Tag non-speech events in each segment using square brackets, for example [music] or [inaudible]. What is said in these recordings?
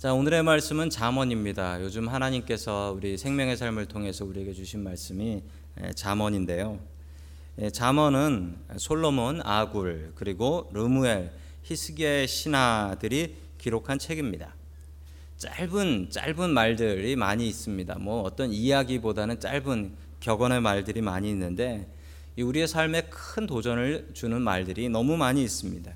자, 오늘의 말씀은 잠언입니다. 요즘 하나님께서 우리 생명의 삶을 통해서 우리에게 주신 말씀이 예, 잠언인데요. 예, 잠언은 솔로몬, 아굴, 그리고 르무엘, 히스기야의 신하들이 기록한 책입니다. 짧은 짧은 말들이 많이 있습니다. 뭐 어떤 이야기보다는 짧은 격언의 말들이 많이 있는데 우리의 삶에 큰 도전을 주는 말들이 너무 많이 있습니다.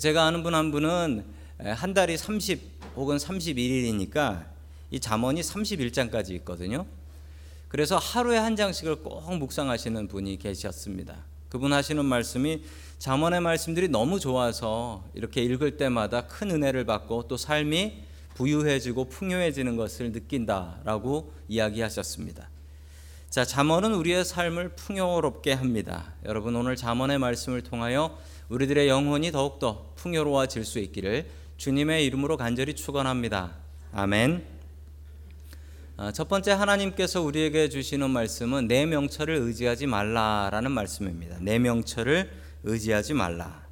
제가 아는 분 한 분은 한 달이 30 혹은 31일이니까 이 잠언이 31장까지 있거든요. 그래서 하루에 한 장씩을 꼭 묵상하시는 분이 계셨습니다. 그분 하시는 말씀이 잠언의 말씀들이 너무 좋아서 이렇게 읽을 때마다 큰 은혜를 받고 또 삶이 부유해지고 풍요해지는 것을 느낀다라고 이야기하셨습니다. 자, 잠언은 우리의 삶을 풍요롭게 합니다. 여러분 오늘 잠언의 말씀을 통하여 우리들의 영혼이 더욱더 풍요로워질 수 있기를 주님의 이름으로 간절히 축원합니다. 아멘. 아, 첫 번째 하나님께서 우리에게 주시는 말씀은 내 명철을 의지하지 말라라는 말씀입니다. 내 명철을 의지하지 말라.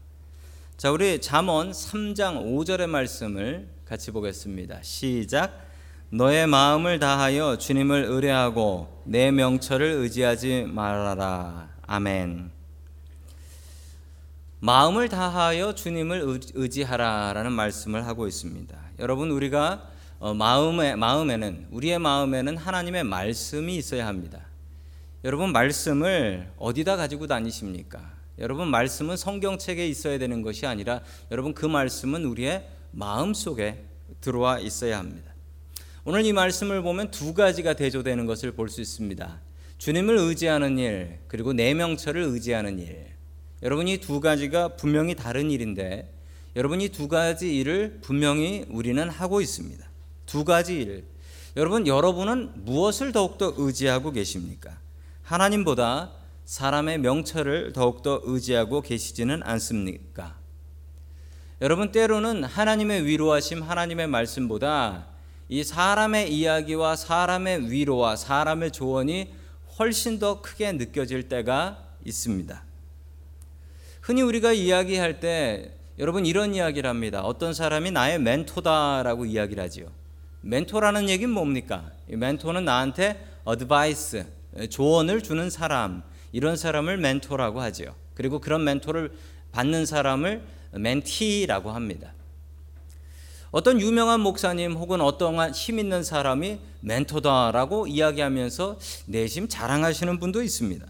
자, 우리 잠언 3장 5절의 말씀을 같이 보겠습니다. 시작. 너의 마음을 다하여 주님을 의뢰하고 내 명철을 의지하지 말아라. 아멘. 마음을 다하여 주님을 의지하라라는 말씀을 하고 있습니다. 여러분 우리가 어, 마음에 마음에는 우리의 마음에는 하나님의 말씀이 있어야 합니다. 여러분 말씀을 어디다 가지고 다니십니까? 여러분 말씀은 성경책에 있어야 되는 것이 아니라 여러분 그 말씀은 우리의 마음 속에 들어와 있어야 합니다. 오늘 이 말씀을 보면 두 가지가 대조되는 것을 볼 수 있습니다. 주님을 의지하는 일 그리고 내명철을 의지하는 일. 여러분이 두 가지가 분명히 다른 일인데 여러분이 두 가지 일을 분명히 우리는 하고 있습니다. 두 가지 일. 여러분 여러분은 무엇을 더욱더 의지하고 계십니까? 하나님보다 사람의 명철을 더욱더 의지하고 계시지는 않습니까? 여러분 때로는 하나님의 위로하심 하나님의 말씀보다 이 사람의 이야기와 사람의 위로와 사람의 조언이 훨씬 더 크게 느껴질 때가 있습니다. 흔히 우리가 이야기할 때 여러분 이런 이야기를 합니다. 어떤 사람이 나의 멘토다라고 이야기를 하지요. 멘토라는 얘기는 뭡니까? 멘토는 나한테 어드바이스, 조언을 주는 사람, 이런 사람을 멘토라고 하지요. 그리고 그런 멘토를 받는 사람을 멘티라고 합니다. 어떤 유명한 목사님 혹은 어떠한 힘 있는 사람이 멘토다라고 이야기하면서 내심 자랑하시는 분도 있습니다.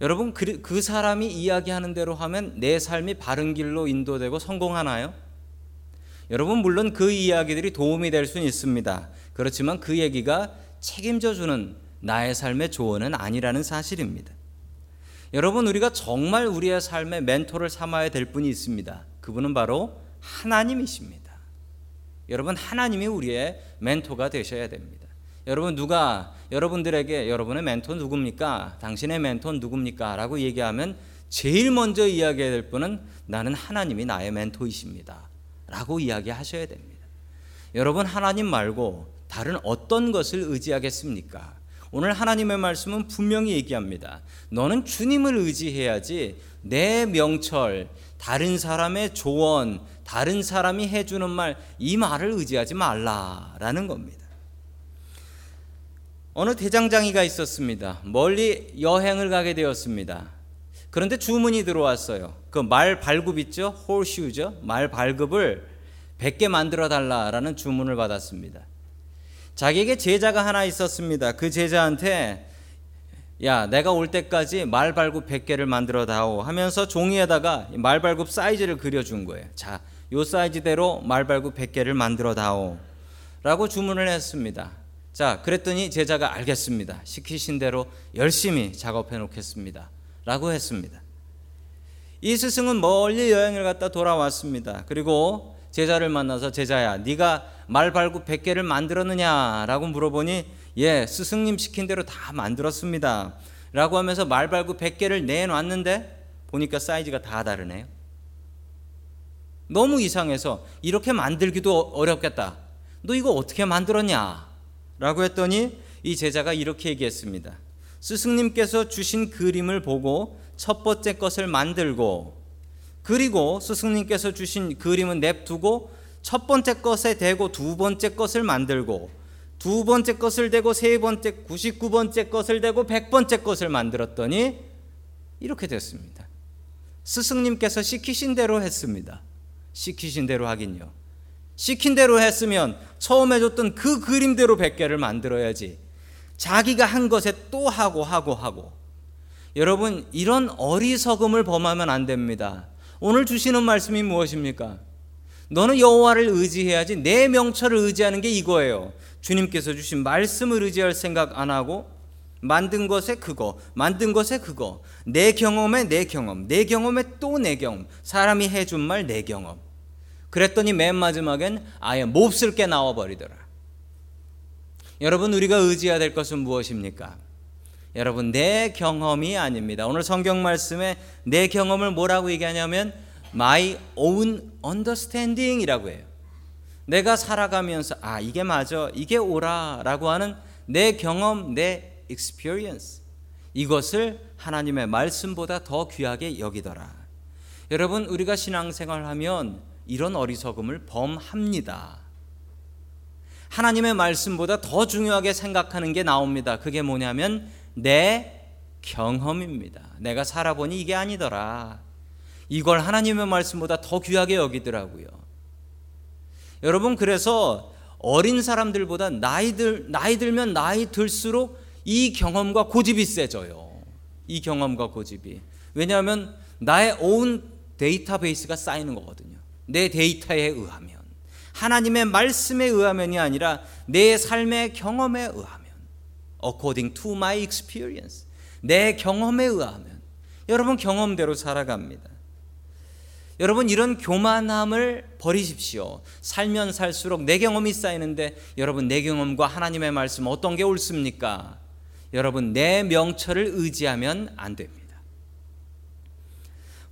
여러분 그, 그 사람이 이야기하는 대로 하면 내 삶이 바른 길로 인도되고 성공하나요? 여러분 물론 그 이야기들이 도움이 될 수는 있습니다. 그렇지만 그 얘기가 책임져 주는 나의 삶의 조언은 아니라는 사실입니다. 여러분 우리가 정말 우리의 삶의 멘토를 삼아야 될 분이 있습니다. 그분은 바로 하나님이십니다. 여러분 하나님이 우리의 멘토가 되셔야 됩니다. 여러분 누가 여러분들에게 여러분의 멘토 누굽니까? 당신의 멘토 누굽니까? 라고 얘기하면 제일 먼저 이야기해야 될 분은 나는 하나님이 나의 멘토이십니다. 라고 이야기하셔야 됩니다. 여러분 하나님 말고 다른 어떤 것을 의지하겠습니까? 오늘 하나님의 말씀은 분명히 얘기합니다. 너는 주님을 의지해야지 내 명철, 다른 사람의 조언, 다른 사람이 해주는 말, 이 말을 의지하지 말라라는 겁니다. 어느 대장장이가 있었습니다. 멀리 여행을 가게 되었습니다. 그런데 주문이 들어왔어요. 그 말 발굽 있죠? 홀슈죠? 말 발굽을 100개 만들어 달라라는 주문을 받았습니다. 자기에게 제자가 하나 있었습니다. 그 제자한테 야, 내가 올 때까지 말 발굽 100개를 만들어 다오 하면서 종이에다가 말 발굽 사이즈를 그려 준 거예요. 자, 요 사이즈대로 말 발굽 100개를 만들어 다오. 라고 주문을 했습니다. 자, 그랬더니 제자가 알겠습니다. 시키신 대로 열심히 작업해 놓겠습니다. 라고 했습니다. 이 스승은 멀리 여행을 갔다 돌아왔습니다. 그리고 제자를 만나서 제자야, 네가 말 발굽 100개를 만들었느냐라고 물어보니 예, 스승님 시킨 대로 다 만들었습니다. 라고 하면서 말 발굽 100개를 내놨는데 보니까 사이즈가 다 다르네요. 너무 이상해서 이렇게 만들기도 어렵겠다. 너 이거 어떻게 만들었냐? 라고 했더니 이 제자가 이렇게 얘기했습니다. 스승님께서 주신 그림을 보고 첫 번째 것을 만들고 그리고 스승님께서 주신 그림은 냅두고 첫 번째 것에 대고 두 번째 것을 만들고 두 번째 것을 대고 세 번째 99번째 것을 대고 100번째 것을 만들었더니 이렇게 됐습니다. 스승님께서 시키신 대로 했습니다. 시키신 대로 하긴요. 시킨 대로 했으면 처음에 줬던 그 그림대로 100개를 만들어야지. 자기가 한 것에 또 하고 하고 하고. 여러분, 이런 어리석음을 범하면 안 됩니다. 오늘 주시는 말씀이 무엇입니까? 너는 여호와를 의지해야지 내 명철을 의지하는 게 이거예요. 주님께서 주신 말씀을 의지할 생각 안 하고 만든 것에 그거, 만든 것에 그거, 내 경험에 내 경험, 내 경험에 또 내 경험, 사람이 해준 말 내 경험. 그랬더니 맨 마지막엔 아예 몹쓸 게 나와 버리더라. 여러분 우리가 의지해야 될 것은 무엇입니까? 여러분 내 경험이 아닙니다. 오늘 성경 말씀에 내 경험을 뭐라고 얘기하냐면 my own understanding이라고 해요. 내가 살아가면서 아 이게 맞아 이게 옳아라고 하는 내 경험 내 experience 이것을 하나님의 말씀보다 더 귀하게 여기더라. 여러분 우리가 신앙생활 하면 이런 어리석음을 범합니다. 하나님의 말씀보다 더 중요하게 생각하는 게 나옵니다. 그게 뭐냐면 내 경험입니다. 내가 살아보니 이게 아니더라. 이걸 하나님의 말씀보다 더 귀하게 여기더라고요. 여러분 그래서 어린 사람들보다 나이 들 나이 들면 나이 들수록 이 경험과 고집이 세져요. 이 경험과 고집이. 왜냐하면 나의 온 데이터베이스가 쌓이는 거거든요. 내 데이터에 의하면 하나님의 말씀에 의하면이 아니라 내 삶의 경험에 의하면 according to my experience 내 경험에 의하면 여러분 경험대로 살아갑니다. 여러분 이런 교만함을 버리십시오. 살면 살수록 내 경험이 쌓이는데 여러분 내 경험과 하나님의 말씀 어떤 게 옳습니까? 여러분 내 명철을 의지하면 안 됩니다.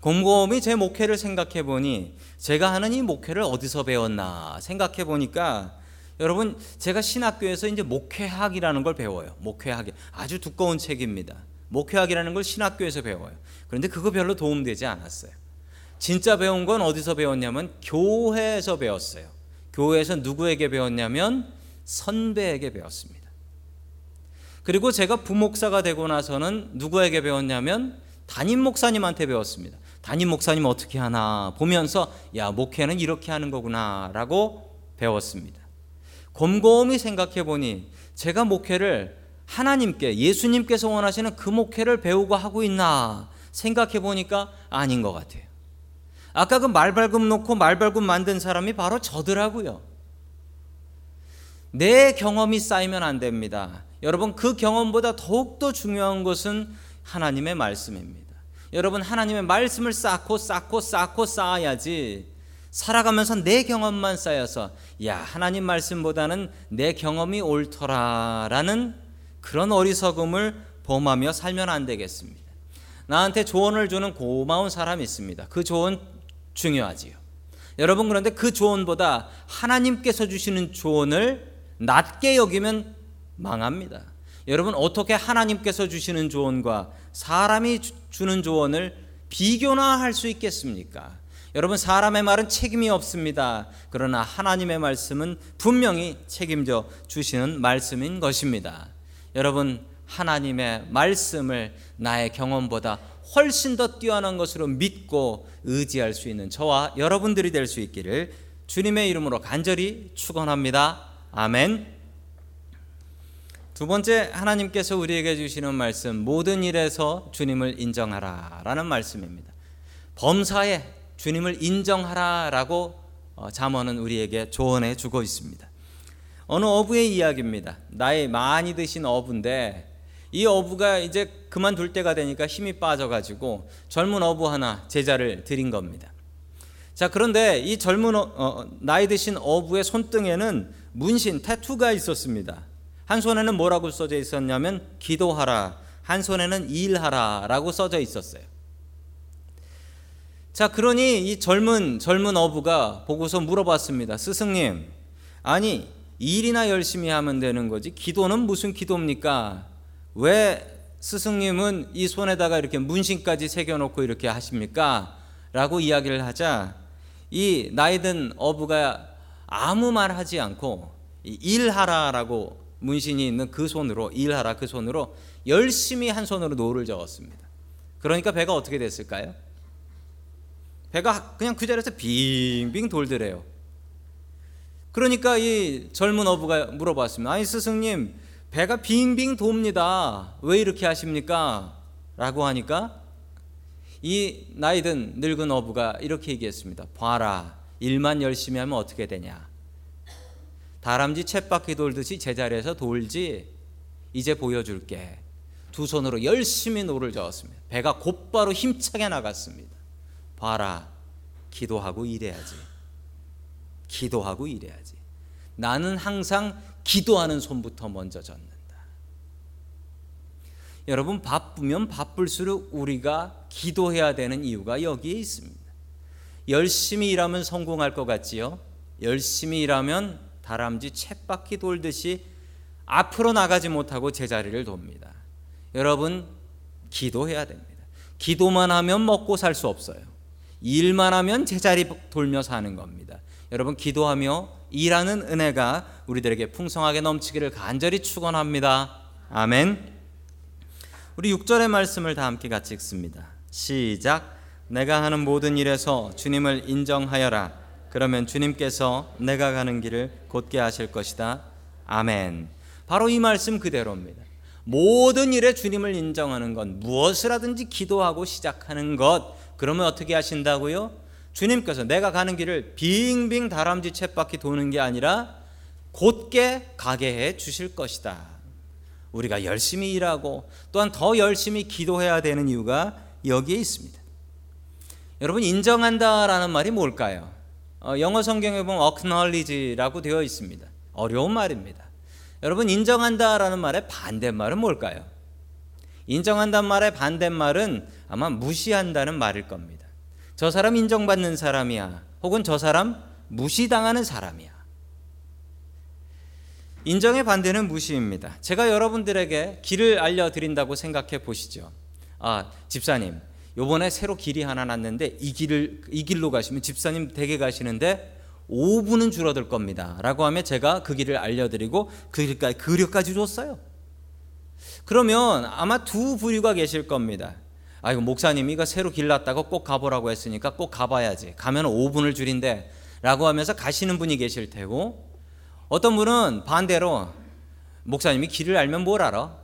곰곰이 제 목회를 생각해 보니 제가 하는 이 목회를 어디서 배웠나 생각해 보니까 여러분 제가 신학교에서 이제 목회학이라는 걸 배워요. 목회학이 아주 두꺼운 책입니다. 목회학이라는 걸 신학교에서 배워요. 그런데 그거 별로 도움되지 않았어요. 진짜 배운 건 어디서 배웠냐면 교회에서 배웠어요. 교회에서 누구에게 배웠냐면 선배에게 배웠습니다. 그리고 제가 부목사가 되고 나서는 누구에게 배웠냐면 담임 목사님한테 배웠습니다. 담임 목사님 어떻게 하나 보면서 야 목회는 이렇게 하는 거구나라고 배웠습니다. 곰곰이 생각해 보니 제가 목회를 하나님께 예수님께서 원하시는 그 목회를 배우고 하고 있나 생각해 보니까 아닌 것 같아요. 아까 그 말발굽 놓고 말발굽 만든 사람이 바로 저더라고요. 내 경험이 쌓이면 안 됩니다. 여러분 그 경험보다 더욱더 중요한 것은 하나님의 말씀입니다. 여러분 하나님의 말씀을 쌓고 쌓고 쌓고 쌓아야지 살아가면서 내 경험만 쌓여서 야 하나님 말씀보다는 내 경험이 옳더라라는 그런 어리석음을 범하며 살면 안 되겠습니다. 나한테 조언을 주는 고마운 사람이 있습니다. 그 조언 중요하지요. 여러분 그런데 그 조언보다 하나님께서 주시는 조언을 낮게 여기면 망합니다. 여러분 어떻게 하나님께서 주시는 조언과 사람이 주는 조언을 비교나 할 수 있겠습니까? 여러분 사람의 말은 책임이 없습니다. 그러나 하나님의 말씀은 분명히 책임져 주시는 말씀인 것입니다. 여러분 하나님의 말씀을 나의 경험보다 훨씬 더 뛰어난 것으로 믿고 의지할 수 있는 저와 여러분들이 될 수 있기를 주님의 이름으로 간절히 축원합니다. 아멘. 두 번째 하나님께서 우리에게 주시는 말씀 모든 일에서 주님을 인정하라라는 말씀입니다. 범사에 주님을 인정하라라고 어, 잠언은 우리에게 조언해 주고 있습니다. 어느 어부의 이야기입니다. 나이 많이 드신 어부인데 이 어부가 이제 그만둘 때가 되니까 힘이 빠져가지고 젊은 어부 하나 제자를 드린 겁니다. 자 그런데 이 젊은 어, 어, 나이 드신 어부의 손등에는 문신 타투가 있었습니다. 한 손에는 뭐라고 써져 있었냐면 기도하라. 한 손에는 일하라라고 써져 있었어요. 자, 그러니 이 젊은 젊은 어부가 보고서 물어봤습니다. 스승님, 아니 일이나 열심히 하면 되는 거지 기도는 무슨 기도입니까? 왜 스승님은 이 손에다가 이렇게 문신까지 새겨놓고 이렇게 하십니까? 라고 이야기를 하자 이 나이든 어부가 아무 말 하지 않고 일하라라고 문신이 있는 그 손으로 일하라 그 손으로 열심히 한 손으로 노를 저었습니다. 그러니까 배가 어떻게 됐을까요? 배가 그냥 그 자리에서 빙빙 돌더래요. 그러니까 이 젊은 어부가 물어봤습니다. 아니 스승님 배가 빙빙 돕니다. 왜 이렇게 하십니까? 라고 하니까 이 나이든 늙은 어부가 이렇게 얘기했습니다. 봐라 일만 열심히 하면 어떻게 되냐? 다람쥐 쳇바퀴 돌듯이 제자리에서 돌지 이제 보여줄게. 두 손으로 열심히 노를 저었습니다. 배가 곧바로 힘차게 나갔습니다. 봐라, 기도하고 일해야지. 기도하고 일해야지. 나는 항상 기도하는 손부터 먼저 젓는다. 여러분, 바쁘면 바쁠수록 우리가 기도해야 되는 이유가 여기에 있습니다. 열심히 일하면 성공할 것 같지요? 열심히 일하면 다람쥐 쳇바퀴 돌듯이 앞으로 나가지 못하고 제자리를 돕니다. 여러분 기도해야 됩니다. 기도만 하면 먹고 살 수 없어요. 일만 하면 제자리 돌며 사는 겁니다. 여러분 기도하며 일하는 은혜가 우리들에게 풍성하게 넘치기를 간절히 축원합니다. 아멘. 우리 6절의 말씀을 다 함께 같이 읽습니다. 시작. 내가 하는 모든 일에서 주님을 인정하여라. 그러면 주님께서 내가 가는 길을 곧게 하실 것이다. 아멘. 바로 이 말씀 그대로입니다. 모든 일에 주님을 인정하는 것, 무엇을 하든지 기도하고 시작하는 것, 그러면 어떻게 하신다고요? 주님께서 내가 가는 길을 빙빙 다람쥐 쳇바퀴 도는 게 아니라 곧게 가게 해 주실 것이다. 우리가 열심히 일하고 또한 더 열심히 기도해야 되는 이유가 여기에 있습니다. 여러분 인정한다라는 말이 뭘까요? 어, 영어 성경에 보면 acknowledge라고 되어 있습니다. 어려운 말입니다. 여러분 인정한다라는 말의 반대말은 뭘까요? 인정한다는 말의 반대말은 아마 무시한다는 말일 겁니다. 저 사람 인정받는 사람이야. 혹은 저 사람 무시당하는 사람이야. 인정의 반대는 무시입니다. 제가 여러분들에게 길을 알려드린다고 생각해 보시죠. 아, 집사님, 요번에 새로 길이 하나 났는데 이 길을 이 길로 가시면 집사님 댁에 가시는데 5분은 줄어들 겁니다. 라고 하면 제가 그 길을 알려 드리고 그 길까지, 그 료까지 줬어요. 그러면 아마 두 부류가 계실 겁니다. 아이고, 목사님이 이거 새로 길 났다고 꼭 가보라고 했으니까 꼭 가봐야지. 가면 5분을 줄인데. 라고 하면서 가시는 분이 계실 테고, 어떤 분은 반대로, 목사님이 길을 알면 뭘 알아?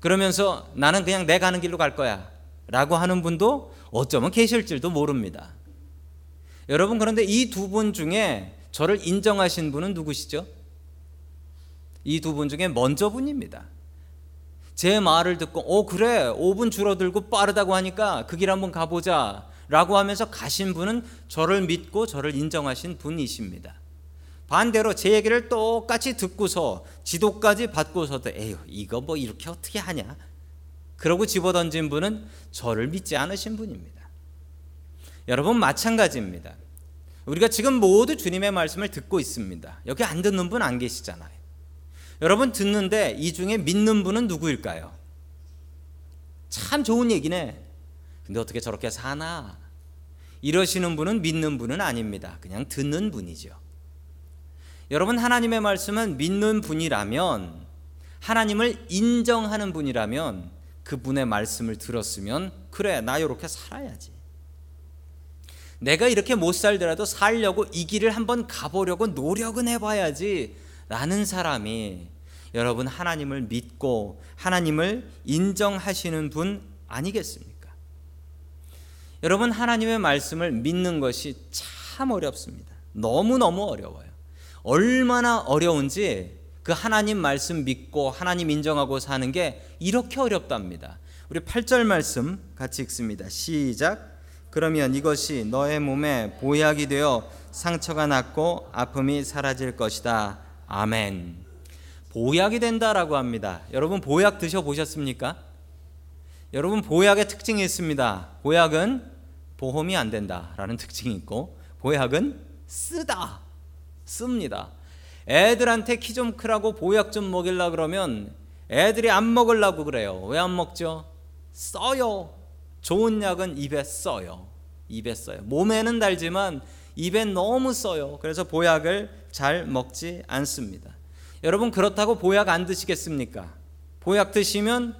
그러면서 나는 그냥 내 가는 길로 갈 거야. 라고 하는 분도 어쩌면 계실 줄도 모릅니다. 여러분 그런데 이 두 분 중에 저를 인정하신 분은 누구시죠? 이 두 분 중에 먼저 분입니다. 제 말을 듣고 어 그래 5분 줄어들고 빠르다고 하니까 그 길 한번 가보자 라고 하면서 가신 분은 저를 믿고 저를 인정하신 분이십니다. 반대로 제 얘기를 똑같이 듣고서 지도까지 받고서도 에휴 이거 뭐 이렇게 어떻게 하냐 그러고 집어던진 분은 저를 믿지 않으신 분입니다. 여러분 마찬가지입니다. 우리가 지금 모두 주님의 말씀을 듣고 있습니다. 여기 안 듣는 분 안 계시잖아요. 여러분 듣는데 이 중에 믿는 분은 누구일까요? 참 좋은 얘기네. 근데 어떻게 저렇게 사나? 이러시는 분은 믿는 분은 아닙니다. 그냥 듣는 분이죠. 여러분 하나님의 말씀은 믿는 분이라면 하나님을 인정하는 분이라면 그분의 말씀을 들었으면 그래 나 이렇게 살아야지. 내가 이렇게 못 살더라도 살려고 이 길을 한번 가보려고 노력은 해봐야지 라는 사람이 여러분 하나님을 믿고 하나님을 인정하시는 분 아니겠습니까? 여러분 하나님의 말씀을 믿는 것이 참 어렵습니다. 너무너무 어려워요. 얼마나 어려운지 그 하나님 말씀 믿고 하나님 인정하고 사는 게 이렇게 어렵답니다. 우리 8절 말씀 같이 읽습니다. 시작. 그러면 이것이 너의 몸에 보약이 되어 상처가 낫고 아픔이 사라질 것이다. 아멘. 보약이 된다라고 합니다. 여러분 보약 드셔 보셨습니까? 여러분 보약의 특징이 있습니다. 보약은 보험이 안 된다라는 특징이 있고 보약은 쓰다. 씁니다. 애들한테 키 좀 크라고 보약 좀 먹일라 그러면 애들이 안 먹으려고 그래요. 왜 안 먹죠? 써요. 좋은 약은 입에 써요. 입에 써요. 몸에는 달지만 입에 너무 써요. 그래서 보약을 잘 먹지 않습니다. 여러분 그렇다고 보약 안 드시겠습니까? 보약 드시면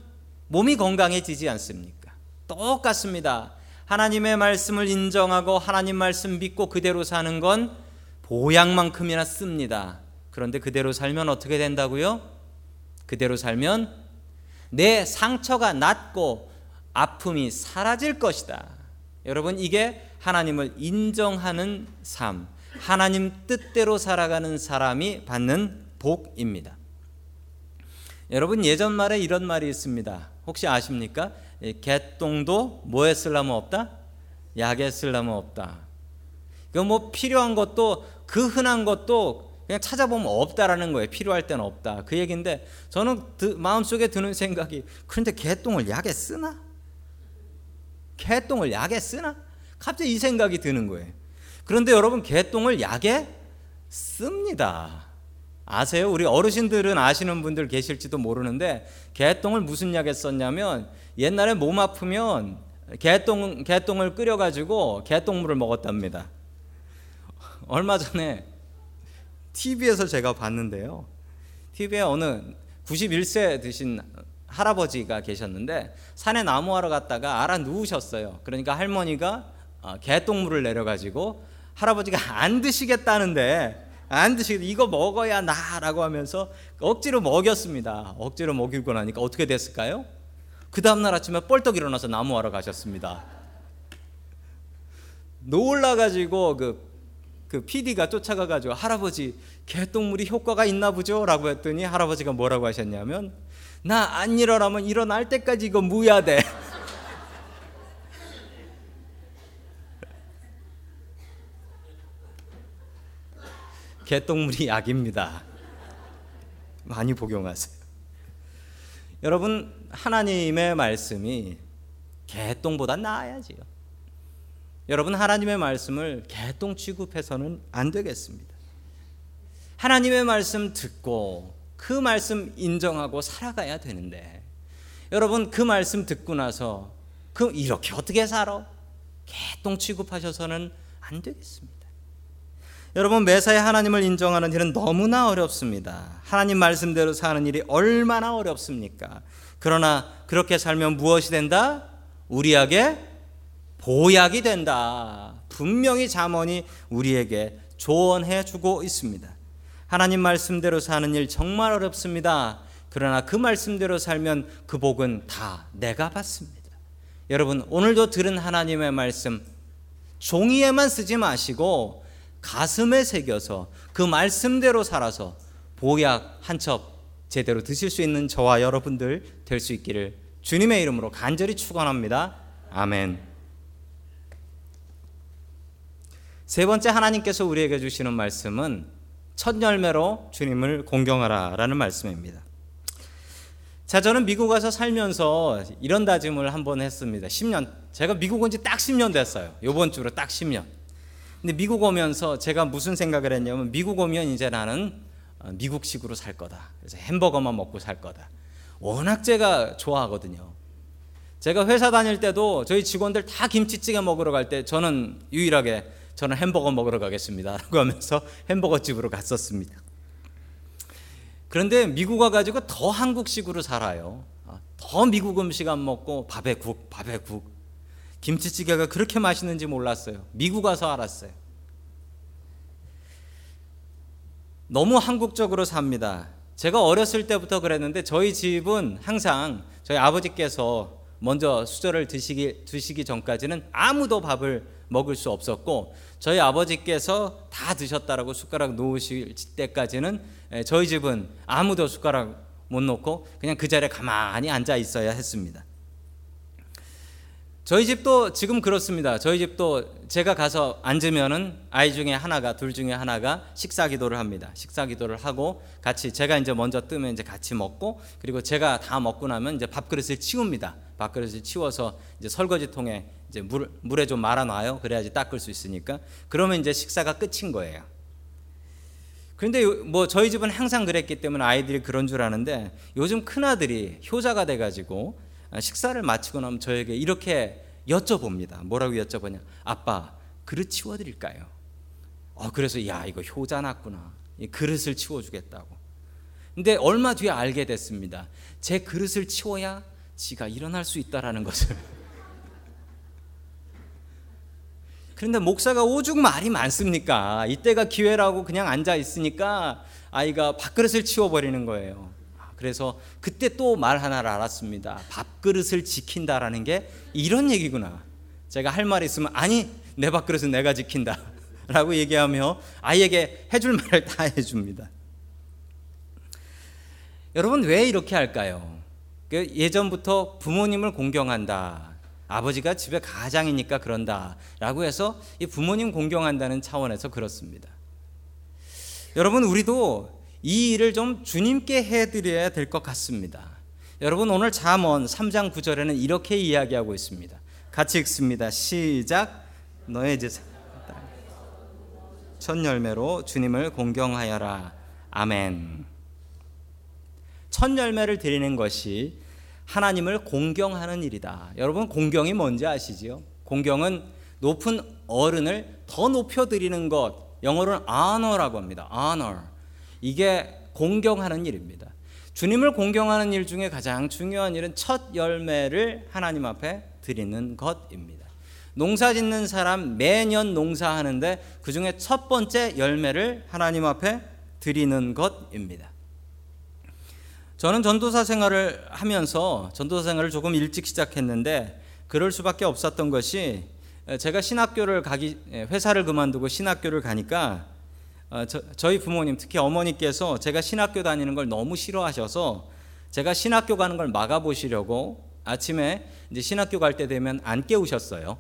몸이 건강해지지 않습니까? 똑같습니다. 하나님의 말씀을 인정하고 하나님 말씀 믿고 그대로 사는 건 보약만큼이나 씁니다. 그런데 그대로 살면 어떻게 된다고요? 그대로 살면 내 상처가 낫고 아픔이 사라질 것이다. 여러분 이게 하나님을 인정하는 삶, 하나님 뜻대로 살아가는 사람이 받는 복입니다. 여러분 예전 말에 이런 말이 있습니다. 혹시 아십니까? 개똥도 뭐에 쓸라면 없다? 약에 쓸라면 없다. 그뭐 필요한 것도 그 흔한 것도 그냥 찾아보면 없다라는 거예요. 필요할 때는 없다. 그 얘기인데 저는 드, 마음속에 드는 생각이 그런데 개똥을 약에 쓰나? 개똥을 약에 쓰나? 갑자기 이 생각이 드는 거예요. 그런데 여러분 개똥을 약에 씁니다. 아세요? 우리 어르신들은 아시는 분들 계실지도 모르는데 개똥을 무슨 약에 썼냐면 옛날에 몸 아프면 개똥 개똥을 끓여 가지고 개똥물을 먹었답니다. [laughs] 얼마 전에 TV에서 제가 봤는데요. TV에 어느 91세 드신 할아버지가 계셨는데 산에 나무하러 갔다가 알아 누우셨어요. 그러니까 할머니가 어, 개똥물을 내려가지고 할아버지가 [laughs] 안 드시겠다는데 안 드시겠다 이거 먹어야 나라고 하면서 억지로 먹였습니다. 억지로 먹이고 나니까 어떻게 됐을까요? 그 다음날 아침에 뻘떡 일어나서 나무하러 가셨습니다. 놀라가지고 그, 그 PD가 쫓아가가지고 할아버지 개똥물이 효과가 있나 보죠? 라고 했더니 할아버지가 뭐라고 하셨냐면 나 안 일어나면 일어날 때까지 이거 무야 돼. [laughs] 개똥물이 약입니다. 많이 복용하세요. 여러분 하나님의 말씀이 개똥보다 나아야지요. 여러분 하나님의 말씀을 개똥 취급해서는 안 되겠습니다. 하나님의 말씀 듣고 그 말씀 인정하고 살아가야 되는데 여러분 그 말씀 듣고 나서 그 이렇게 어떻게 살아? 개똥 취급하셔서는 안 되겠습니다. 여러분 매사에 하나님을 인정하는 일은 너무나 어렵습니다. 하나님 말씀대로 사는 일이 얼마나 어렵습니까? 그러나 그렇게 살면 무엇이 된다? 우리에게 보약이 된다. 분명히 잠언이 우리에게 조언해 주고 있습니다. 하나님 말씀대로 사는 일 정말 어렵습니다. 그러나 그 말씀대로 살면 그 복은 다 내가 받습니다. 여러분 오늘도 들은 하나님의 말씀 종이에만 쓰지 마시고 가슴에 새겨서 그 말씀대로 살아서 보약 한 첩 제대로 드실 수 있는 저와 여러분들 될 수 있기를 주님의 이름으로 간절히 축원합니다. 아멘. 세 번째 하나님께서 우리에게 주시는 말씀은 첫 열매로 주님을 공경하라라는 말씀입니다. 자, 저는 미국 와서 살면서 이런 다짐을 한번 했습니다. 10년. 제가 미국 온 지 딱 10년 됐어요. 요번 주로 딱 10년. 근데 미국 오면서 제가 무슨 생각을 했냐면 미국 오면 이제 나는 어, 미국식으로 살 거다. 그래서 햄버거만 먹고 살 거다. 워낙 제가 좋아하거든요. 제가 회사 다닐 때도 저희 직원들 다 김치찌개 먹으러 갈 때 저는 유일하게 저는 햄버거 먹으러 가겠습니다. [laughs] 라고 하면서 햄버거 집으로 갔었습니다. 그런데 미국 와가지고 더 한국식으로 살아요. 아, 더 미국 음식 안 먹고 밥에 국, 밥에 국. 김치찌개가 그렇게 맛있는지 몰랐어요. 미국 와서 알았어요. 너무 한국적으로 삽니다. 제가 어렸을 때부터 그랬는데 저희 집은 항상 저희 아버지께서 먼저 수저를 드시기, 드시기 전까지는 아무도 밥을 먹을 수 없었고 저희 아버지께서 다 드셨다라고 숟가락 놓으실 때까지는 저희 집은 아무도 숟가락 못 놓고 그냥 그 자리에 가만히 앉아 있어야 했습니다. 저희 집도 지금 그렇습니다. 저희 집도 제가 가서 앉으면은 아이 중에 하나가 둘 중에 하나가 식사 기도를 합니다. 식사 기도를 하고 같이 제가 이제 먼저 뜨면 이제 같이 먹고 그리고 제가 다 먹고 나면 이제 밥그릇을 치웁니다. 밥그릇을 치워서 이제 설거지 통에 이제 물 물에 좀 말아 놔요. 그래야지 닦을 수 있으니까. 그러면 이제 식사가 끝인 거예요. 그런데 뭐 저희 집은 항상 그랬기 때문에 아이들이 그런 줄 아는데 요즘 큰 아들이 효자가 돼 가지고 아, 식사를 마치고 나면 저에게 이렇게 여쭤봅니다. 뭐라고 여쭤보냐? 아빠, 그릇 치워드릴까요? 어, 그래서 야 이거 효자 났구나. 이 그릇을 치워주겠다고. 근데 얼마 뒤에 알게 됐습니다. 제 그릇을 치워야 지가 일어날 수 있다라는 것을. 그런데 목사가 오죽 말이 많습니까? 이때가 기회라고 그냥 앉아 있으니까 아이가 밥그릇을 치워버리는 거예요. 그래서 그때 또 말 하나를 알았습니다. 밥그릇을 지킨다라는 게 이런 얘기구나. 제가 할 말이 있으면 아니 내 밥그릇은 내가 지킨다. [laughs] 라고 얘기하며 아이에게 해줄 말을 다 해줍니다. 여러분 왜 이렇게 할까요? 그 예전부터 부모님을 공경한다. 아버지가 집에 가장이니까 그런다. 라고 해서 이 부모님 공경한다는 차원에서 그렇습니다. 여러분, 우리도 이 일을 좀 주님께 해드려야 될 것 같습니다. 여러분, 오늘 잠언 3장 9절에는 이렇게 이야기하고 있습니다. 같이 읽습니다. 시작. 너의 제사. 첫 열매로 주님을 공경하여라. 아멘. 첫 열매를 드리는 것이 하나님을 공경하는 일이다. 여러분 공경이 뭔지 아시지요? 공경은 높은 어른을 더 높여 드리는 것. 영어로는 honor라고 합니다. honor. 이게 공경하는 일입니다. 주님을 공경하는 일 중에 가장 중요한 일은 첫 열매를 하나님 앞에 드리는 것입니다. 농사 짓는 사람 매년 농사하는데 그 중에 첫 번째 열매를 하나님 앞에 드리는 것입니다. 저는 전도사 생활을 하면서 전도사 생활을 조금 일찍 시작했는데 그럴 수밖에 없었던 것이 제가 신학교를 가기 회사를 그만두고 신학교를 가니까 어, 저, 희 부모님 특히 어머니께서 제가 신학교 다니는 걸 너무 싫어하셔서 제가 신학교 가는 걸 막아 보시려고 아침에 이제 신학교 갈 때 되면 안 깨우셨어요.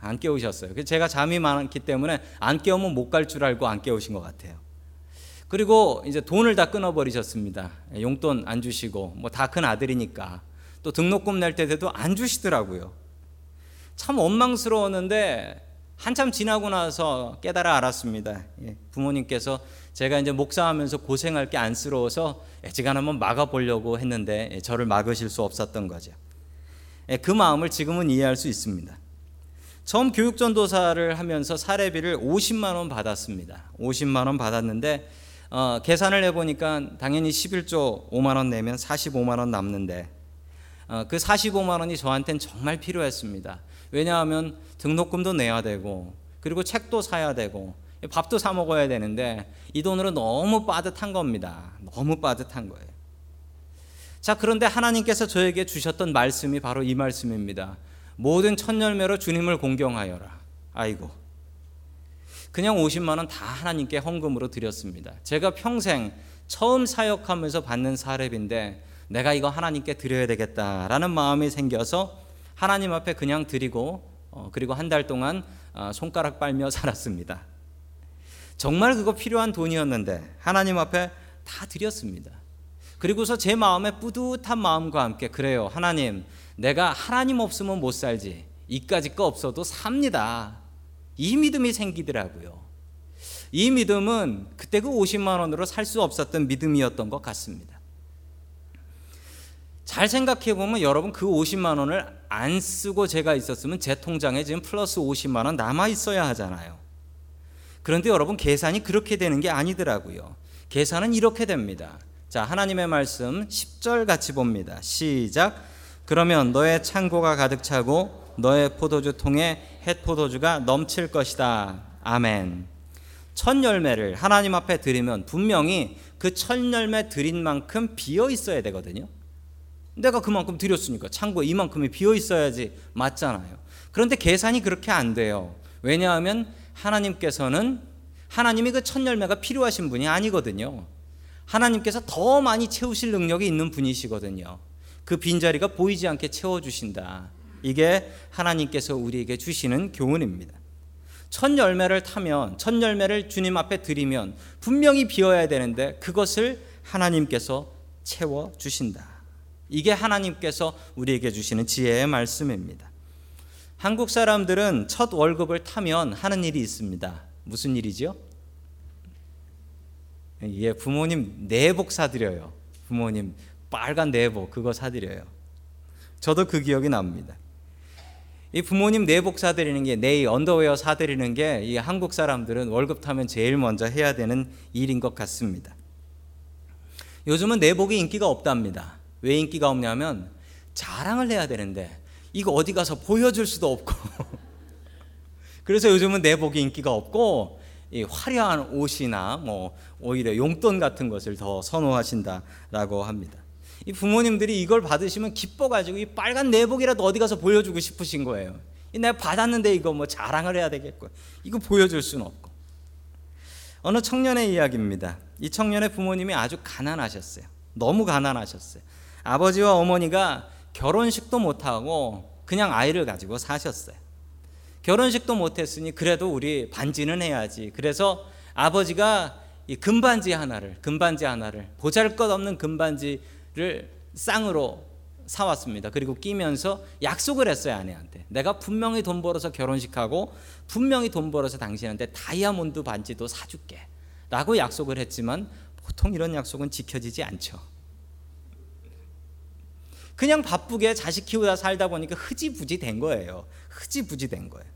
안 깨우셨어요. 제가 잠이 많기 때문에 안 깨우면 못 갈 줄 알고 안 깨우신 것 같아요. 그리고 이제 돈을 다 끊어버리셨습니다. 용돈 안 주시고 뭐 다 큰 아들이니까 또 등록금 낼 때 돼도 안 주시더라고요. 참 원망스러웠는데 한참 지나고 나서 깨달아 알았습니다. 예, 부모님께서 제가 이제 목사하면서 고생할 게 안쓰러워서 애지간 한번 막아보려고 했는데 예, 저를 막으실 수 없었던 거죠. 예, 그 마음을 지금은 이해할 수 있습니다. 처음 교육전도사를 하면서 사례비를 50만 원 받았습니다. 50만 원 받았는데 어, 계산을 해보니까 당연히 11조 5만 원 내면 45만 원 남는데 어, 그 45만 원이 저한테는 정말 필요했습니다. 왜냐하면 등록금도 내야 되고 그리고 책도 사야 되고 밥도 사 먹어야 되는데 이 돈으로 너무 빠듯한 겁니다. 너무 빠듯한 거예요. 자, 그런데 하나님께서 저에게 주셨던 말씀이 바로 이 말씀입니다. 모든 첫 열매로 주님을 공경하여라. 아이고. 그냥 50만 원 다 하나님께 헌금으로 드렸습니다. 제가 평생 처음 사역하면서 받는 사례비인데 내가 이거 하나님께 드려야 되겠다라는 마음이 생겨서 하나님 앞에 그냥 드리고 어, 그리고 한 달 동안 어, 손가락 빨며 [laughs] 살았습니다. 정말 그거 필요한 돈이었는데 하나님 앞에 다 드렸습니다. 그리고서 제 마음에 뿌듯한 마음과 함께 그래요. 하나님, 내가 하나님 없으면 못 살지. 이까지 거 없어도 삽니다. 이 믿음이 생기더라고요. 이 믿음은 그때 그 50만 원으로 살 수 없었던 믿음이었던 것 같습니다. 잘 생각해 보면 여러분 그 50만 원을 안 쓰고 제가 있었으면 제 통장에 지금 플러스 50만 원 남아 있어야 하잖아요. 그런데 여러분 계산이 그렇게 되는 게 아니더라고요. 계산은 이렇게 됩니다. 자, 하나님의 말씀 10절 같이 봅니다. 시작. 그러면 너의 창고가 가득 차고 너의 포도주 통에 햇 포도주가 넘칠 것이다. 아멘. 첫 열매를 하나님 앞에 드리면 분명히 그 첫 열매 드린 만큼 비어 있어야 되거든요. 내가 그만큼 드렸으니까 창고에 이만큼이 비어 있어야지 맞잖아요. 그런데 계산이 그렇게 안 돼요. 왜냐하면 하나님께서는 하나님이 그 첫 열매가 필요하신 분이 아니거든요. 하나님께서 더 많이 채우실 능력이 있는 분이시거든요. 그 빈자리가 보이지 않게 채워주신다. 이게 하나님께서 우리에게 주시는 교훈입니다. 첫 열매를 타면 첫 열매를 주님 앞에 드리면 분명히 비어야 되는데 그것을 하나님께서 채워 주신다. 이게 하나님께서 우리에게 주시는 지혜의 말씀입니다. 한국 사람들은 첫 월급을 타면 하는 일이 있습니다. 무슨 일이죠? 예, 부모님 내복 사드려요. 부모님 빨간 내복 그거 사드려요. 저도 그 기억이 납니다. 이 부모님 내복 사드리는 게 네이 언더웨어 사드리는 게 이 한국 사람들은 월급 타면 제일 먼저 해야 되는 일인 것 같습니다. 요즘은 내복이 인기가 없답니다. 왜 인기가 없냐면 자랑을 해야 되는데 이거 어디 가서 보여줄 수도 없고 [laughs] 그래서 요즘은 내복이 인기가 없고 이 화려한 옷이나 뭐 오히려 용돈 같은 것을 더 선호하신다라고 합니다. 이 부모님들이 이걸 받으시면 기뻐가지고 이 빨간 내복이라도 어디 가서 보여주고 싶으신 거예요. 내가 받았는데 이거 뭐 자랑을 해야 되겠고 이거 보여줄 수는 없고 어느 청년의 이야기입니다. 이 청년의 부모님이 아주 가난하셨어요. 너무 가난하셨어요. 아버지와 어머니가 결혼식도 못하고 그냥 아이를 가지고 사셨어요. 결혼식도 못했으니 그래도 우리 반지는 해야지. 그래서 아버지가 이 금반지 하나를 금반지 하나를 보잘것없는 금반지 를 쌍으로 사왔습니다. 그리고 끼면서 약속을 했어요 아내한테. 내가 분명히 돈 벌어서 결혼식하고 분명히 돈 벌어서 당신한테 다이아몬드 반지도 사줄게. 라고 약속을 했지만 보통 이런 약속은 지켜지지 않죠. 그냥 바쁘게 자식 키우다 살다 보니까 흐지부지 된 거예요. 흐지부지 된 거예요.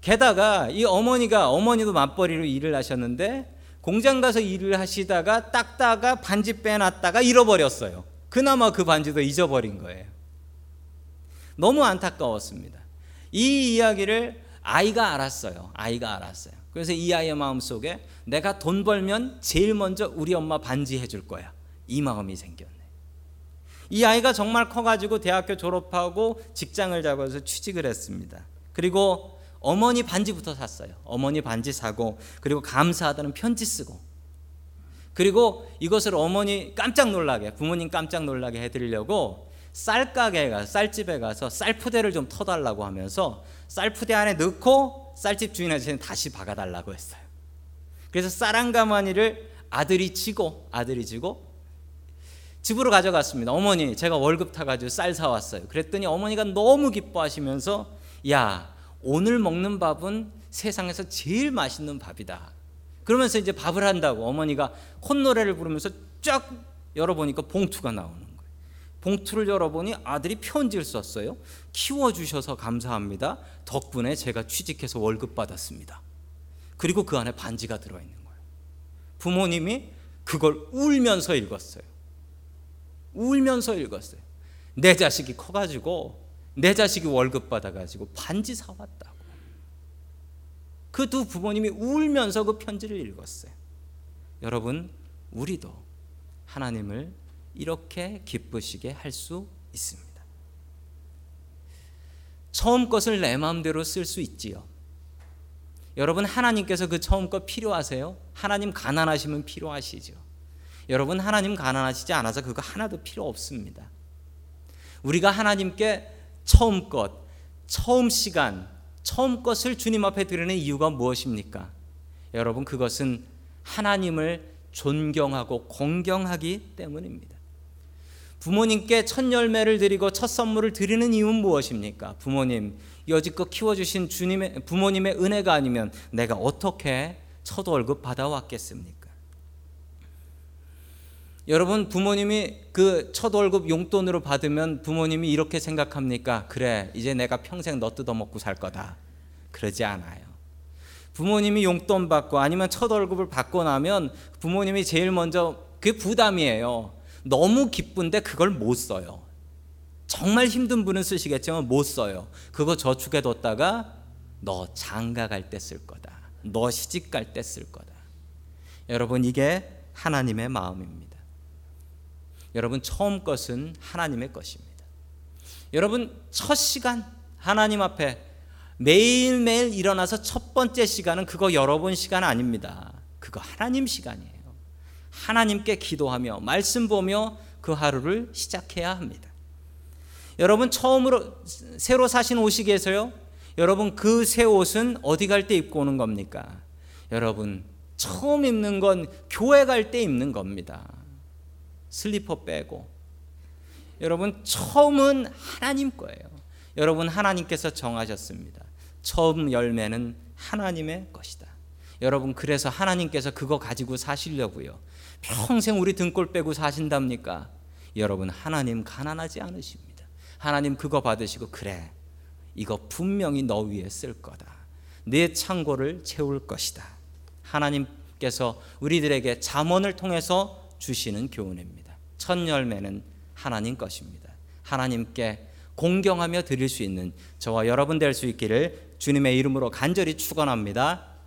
게다가 이 어머니가 어머니도 맞벌이로 일을 하셨는데 공장 가서 일을 하시다가 닦다가 반지 빼놨다가 잃어버렸어요. 그나마 그 반지도 잊어버린 거예요. 너무 안타까웠습니다. 이 이야기를 아이가 알았어요. 아이가 알았어요. 그래서 이 아이의 마음 속에 내가 돈 벌면 제일 먼저 우리 엄마 반지 해줄 거야. 이 마음이 생겼네. 이 아이가 정말 커가지고 대학교 졸업하고 직장을 잡아서 취직을 했습니다. 그리고 어머니 반지부터 샀어요. 어머니 반지 사고 그리고 감사하다는 편지 쓰고 그리고 이것을 어머니 깜짝 놀라게 부모님 깜짝 놀라게 해드리려고 쌀가게에 가서 쌀집에 가서 쌀푸대를 좀 터달라고 하면서 쌀푸대 안에 넣고 쌀집 주인 아저씨는 다시 박아달라고 했어요. 그래서 쌀 한 가마니를 아들이 지고 아들이 지고 집으로 가져갔습니다. 어머니 제가 월급 타가지고 쌀 사왔어요. 그랬더니 어머니가 너무 기뻐하시면서 야 오늘 먹는 밥은 세상에서 제일 맛있는 밥이다. 그러면서 이제 밥을 한다고 어머니가 콧노래를 부르면서 쫙 열어보니까 봉투가 나오는 거예요. 봉투를 열어보니 아들이 편지를 썼어요. 키워주셔서 감사합니다. 덕분에 제가 취직해서 월급 받았습니다. 그리고 그 안에 반지가 들어있는 거예요. 부모님이 그걸 울면서 읽었어요. 울면서 읽었어요. 내 자식이 커가지고 내 자식이 월급 받아가지고 반지 사왔다고. 그 두 부모님이 울면서 그 편지를 읽었어요. 여러분, 우리도 하나님을 이렇게 기쁘시게 할 수 있습니다. 처음 것을 내 마음대로 쓸 수 있지요. 여러분, 하나님께서 그 처음 것 필요하세요? 하나님 가난하시면 필요하시죠. 여러분, 하나님 가난하시지 않아서 그거 하나도 필요 없습니다. 우리가 하나님께 처음 것, 처음 시간, 처음 것을 주님 앞에 드리는 이유가 무엇입니까? 여러분 그것은 하나님을 존경하고 공경하기 때문입니다. 부모님께 첫 열매를 드리고 첫 선물을 드리는 이유는 무엇입니까? 부모님 여지껏 키워주신 주님의 부모님의 은혜가 아니면 내가 어떻게 첫 월급 받아왔겠습니까? 여러분 부모님이 그 첫 월급 용돈으로 받으면 부모님이 이렇게 생각합니까? 그래 이제 내가 평생 너 뜯어먹고 살 거다. 그러지 않아요. 부모님이 용돈 받고 아니면 첫 월급을 받고 나면 부모님이 제일 먼저 그게 부담이에요. 너무 기쁜데 그걸 못 써요. 정말 힘든 분은 쓰시겠지만 못 써요. 그거 저축해 뒀다가 너 장가 갈 때 쓸 거다. 너 시집 갈 때 쓸 거다. 여러분 이게 하나님의 마음입니다. 여러분 처음 것은 하나님의 것입니다. 여러분 첫 시간 하나님 앞에 매일매일 일어나서 첫 번째 시간은 그거 여러분 시간 아닙니다. 그거 하나님 시간이에요. 하나님께 기도하며 말씀 보며 그 하루를 시작해야 합니다. 여러분 처음으로 새로 사신 옷이 계세요? 여러분 그 새 옷은 어디 갈 때 입고 오는 겁니까? 여러분 처음 입는 건 교회 갈 때 입는 겁니다. 슬리퍼 빼고 여러분 처음은 하나님 거예요. 여러분 하나님께서 정하셨습니다. 처음 열매는 하나님의 것이다. 여러분 그래서 하나님께서 그거 가지고 사시려고요. 평생 우리 등골 빼고 사신답니까? 여러분 하나님 가난하지 않으십니다. 하나님 그거 받으시고 그래 이거 분명히 너 위에 쓸 거다. 내 창고를 채울 것이다. 하나님께서 우리들에게 잠언을 통해서 주시는 교훈입니다. 첫 열매는 하나님 것입니다. 하나님께 공경하며 드릴 수 있는 저와 여러분 될 수 있기를 주님의 이름으로 간절히 축원합니다.